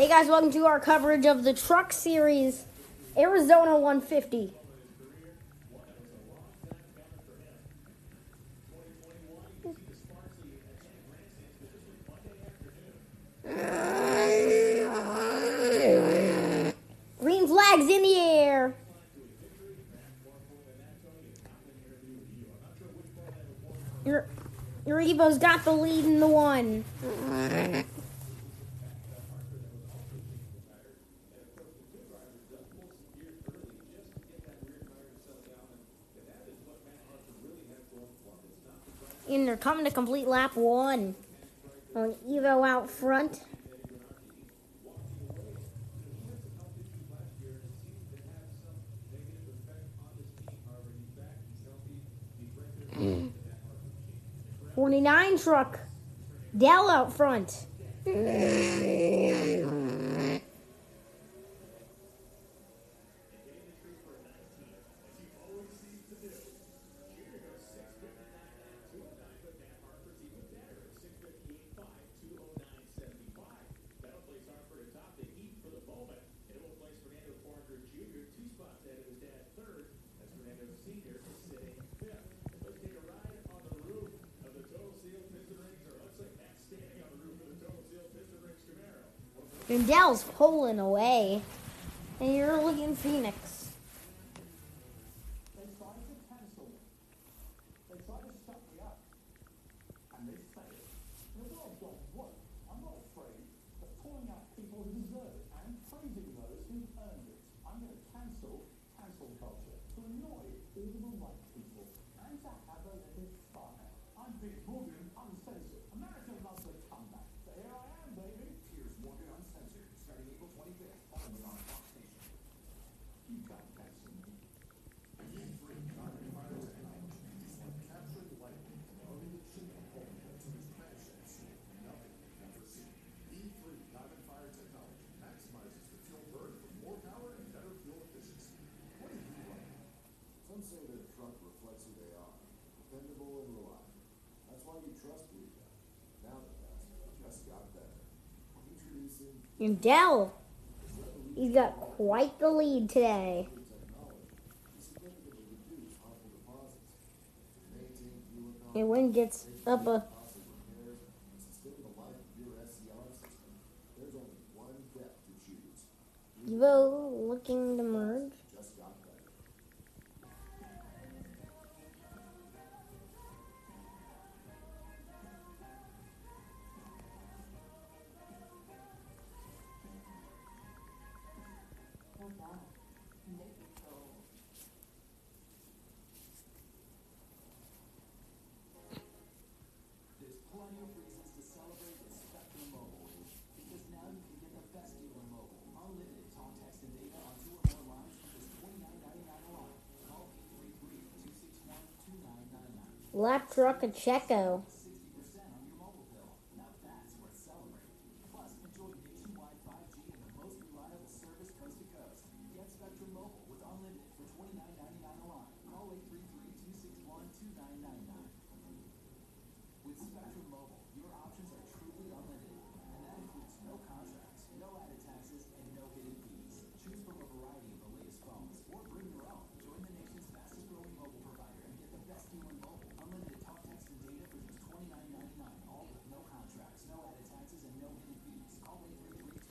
Hey guys, welcome to our coverage of the Truck Series Arizona 150. Green flags in the air. Your, your Evo's got the lead in the one. and they're coming to complete lap one on Evo out front. Forty nine truck, Dell out front. Rendell's pulling away. And you're looking Phoenix. And Dell, he's got quite the lead today. And when gets up a Lap Truck and Checo.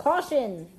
Caution!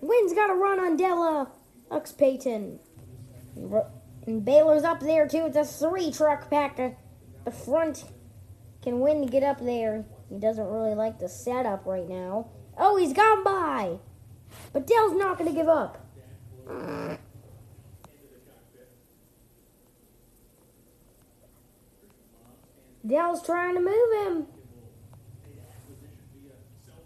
Win's got a run on Della Ux Payton. And Baylor's up there too. It's a three truck pack. The front can win to get up there. He doesn't really like the setup right now. Oh, he's gone by. But Dell's not going to give up. Dell's trying to move him.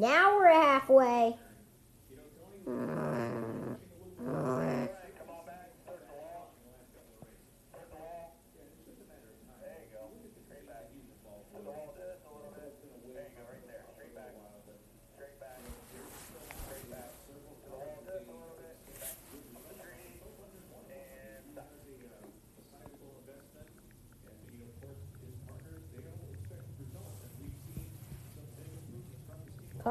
now we're halfway.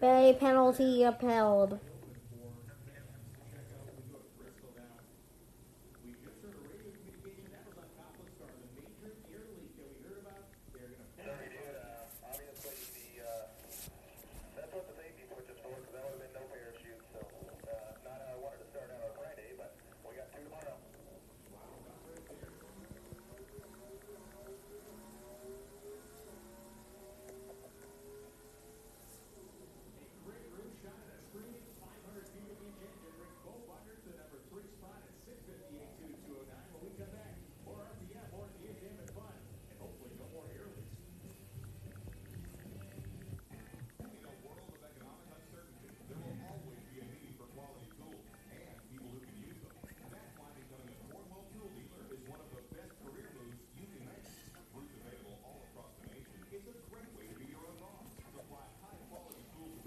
Bay penalty upheld.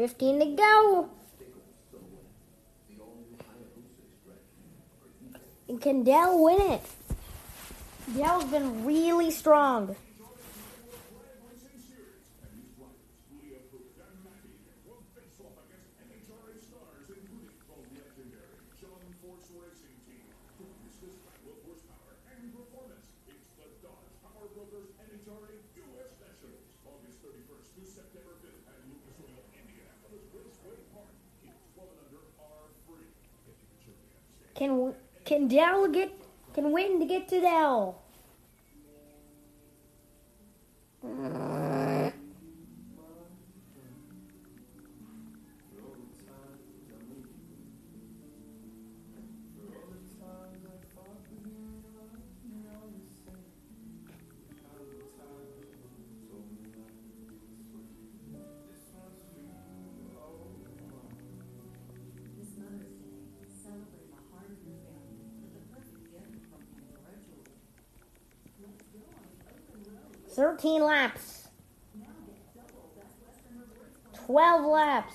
15 to go. And can Dell win it? Dell's been really strong. Can can Dell get can win to get to Dell? Mm. 13 laps. 12 laps.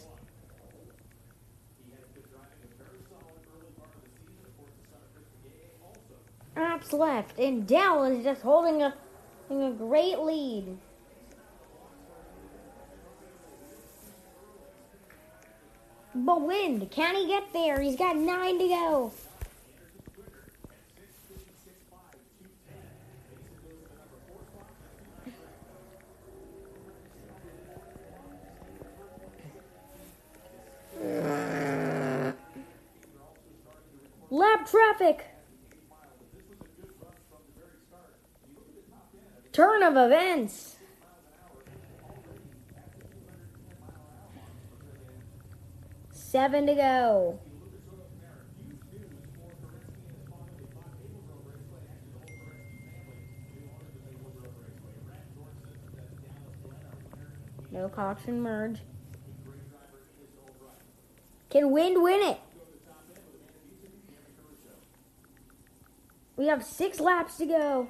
left, and Dallas is just holding a, a great lead. But when can he get there? He's got nine to go. Lab traffic! of events. Seven to go. No caution merge. Can Wind win it? We have six laps to go.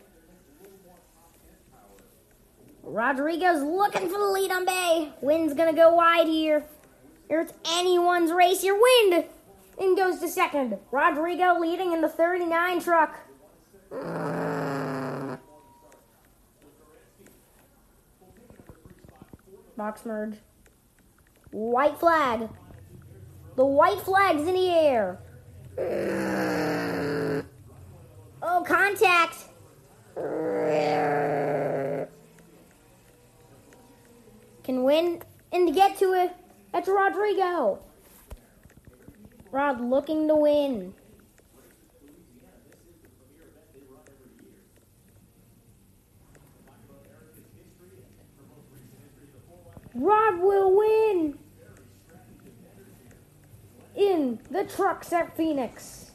Rodrigo's looking for the lead on Bay. Wind's gonna go wide here. It's anyone's race here. Wind in goes to second. Rodrigo leading in the 39 truck. Box merge. White flag. The white flag's in the air. Oh, contact. To it. That's Rodrigo. Rod looking to win. Rod will win in the trucks at Phoenix.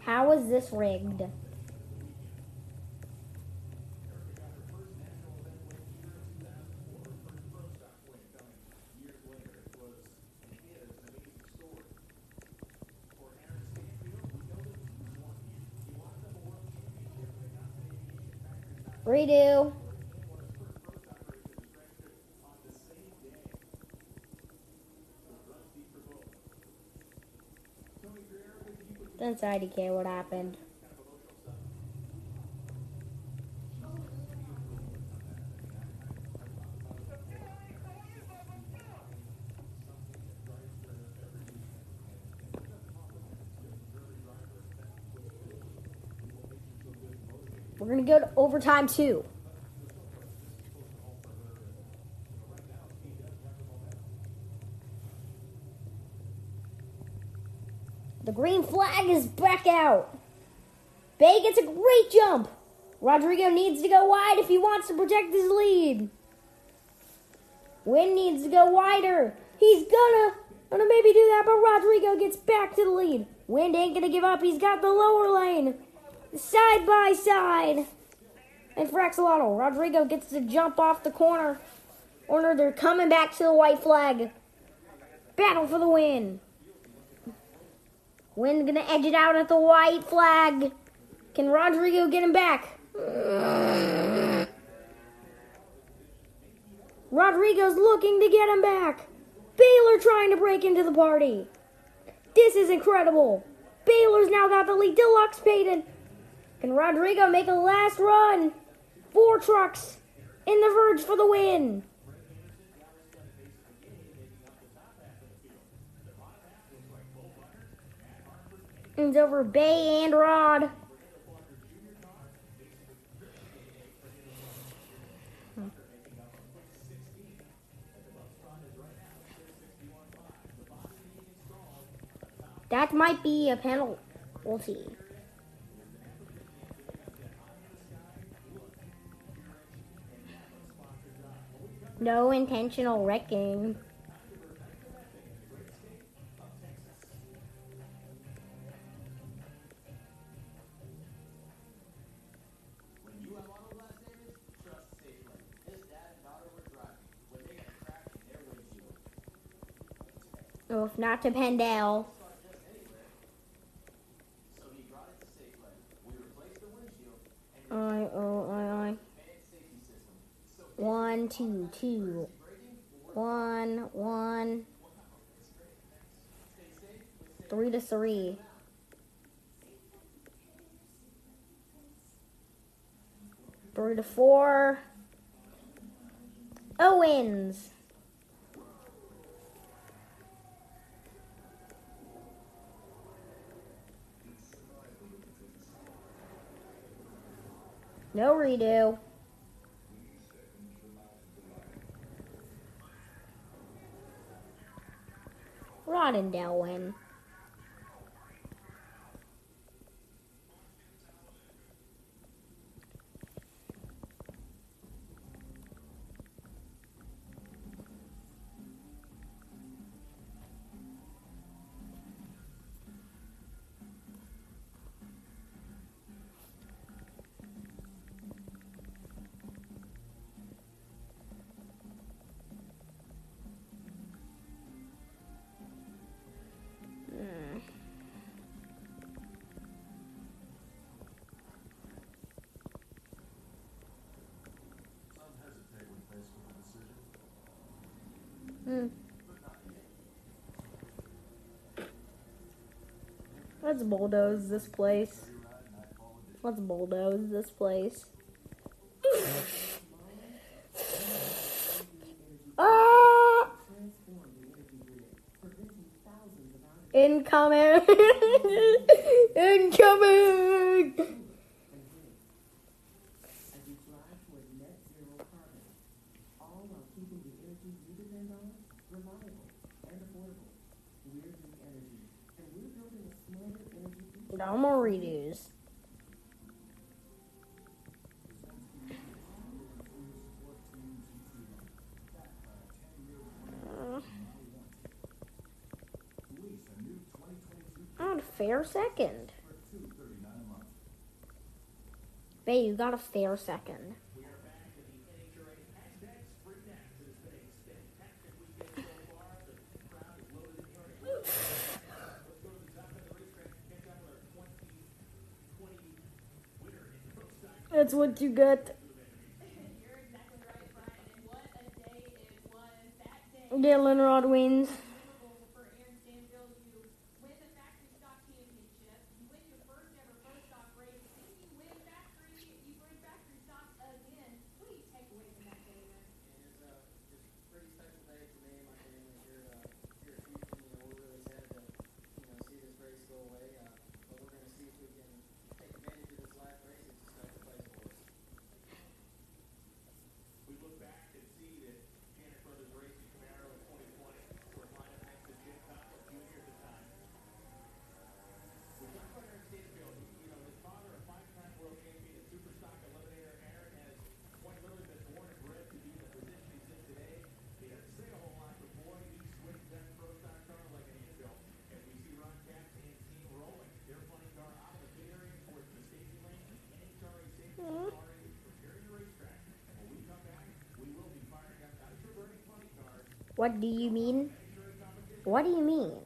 How is this rigged? Redo. Doesn't IDK what happened. Go to overtime two. The green flag is back out. Bay gets a great jump. Rodrigo needs to go wide if he wants to protect his lead. Win needs to go wider. He's gonna, gonna maybe do that, but Rodrigo gets back to the lead. Wind ain't gonna give up. He's got the lower lane. Side by side. And for Axolotl, Rodrigo gets to jump off the corner. Corner, they're coming back to the white flag. Battle for the win. Win gonna edge it out at the white flag. Can Rodrigo get him back? Rodrigo's looking to get him back. Baylor trying to break into the party. This is incredible. Baylor's now got the lead. Deluxe Payton. Can Rodrigo make a last run? Four trucks in the verge for the win. It's over Bay and Rod. That might be a penalty. In intentional wrecking. Oh, if not to Pendel. So he brought it to Safelite. We replaced the windshield and I oh I I. advanced safety system. So One two. One one. Three to three. Three to four. Owens. No redo. Rottendale win. Let's bulldoze this place. Let's bulldoze this place. Ah! Incoming! Incoming! No more redos. Uh, not a fair second. Bay, you got a fair second. That's what you get. Yeah, Linrod wins. What do you mean? What do you mean?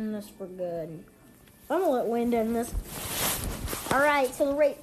in this for good. I'm gonna let wind in this. All right, so the rate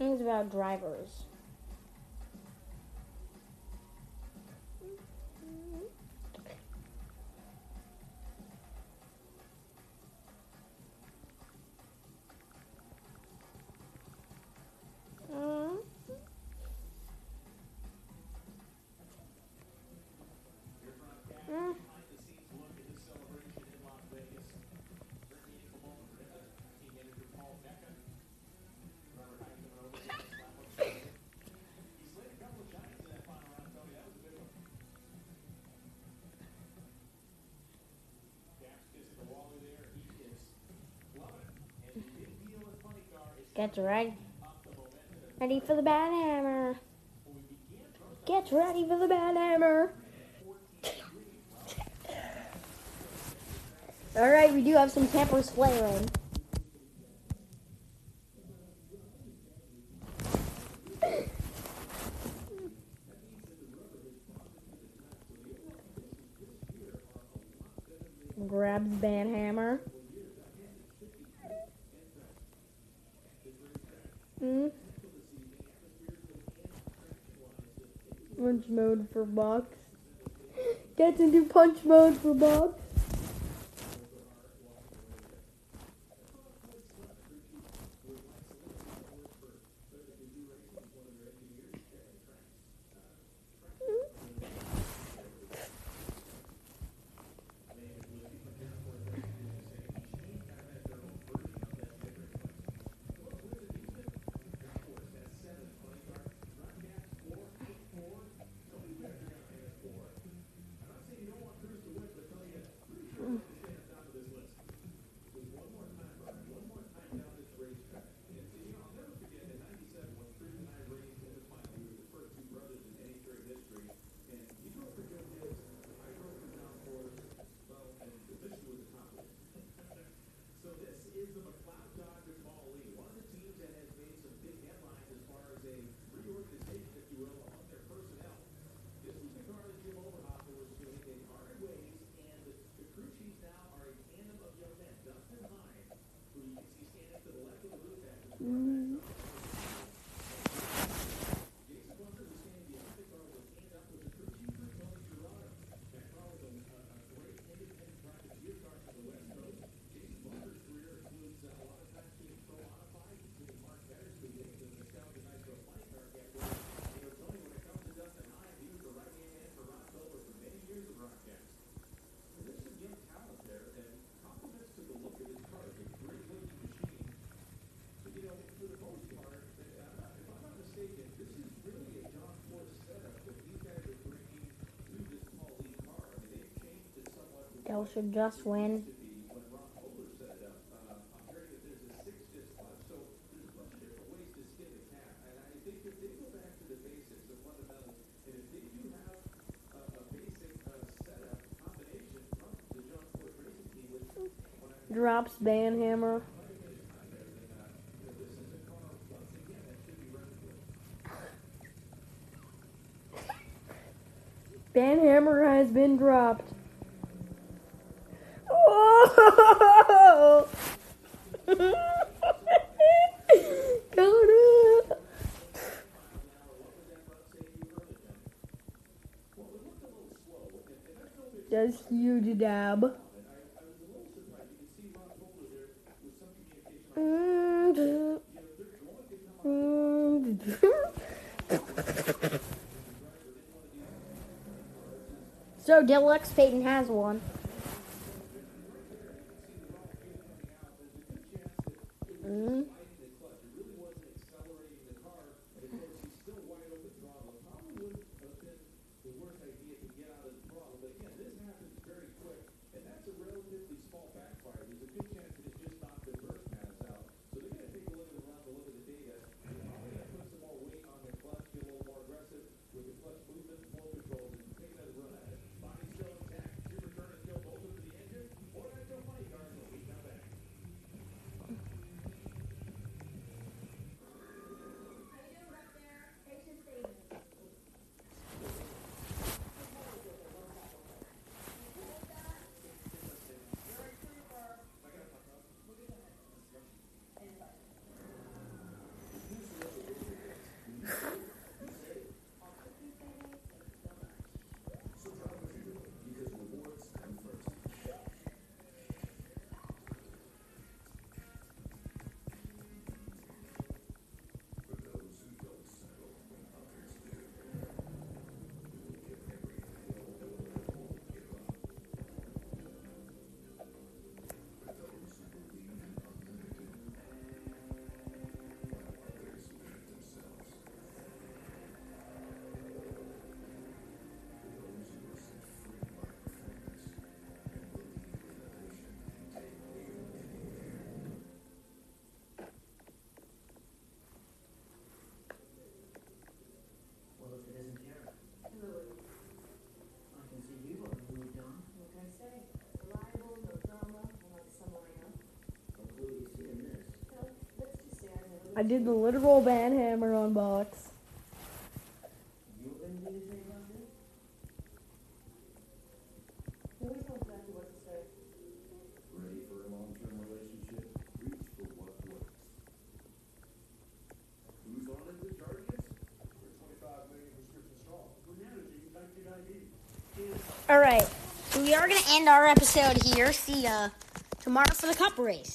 It's about drivers. Gets ready. Ready for the bad hammer. Get ready for the bad hammer. All right, we do have some campers flaring. Grabs Banhammer. Mm. Punch mode for box. Gets into punch mode for box. Should just win. Drops Banhammer. Banhammer has been dropped. Does huge dab. So Deluxe Peyton has one. Mm. 25 million prescriptions strong. We're managing 1990. All right, we are gonna end our episode here. See ya tomorrow for the cup race.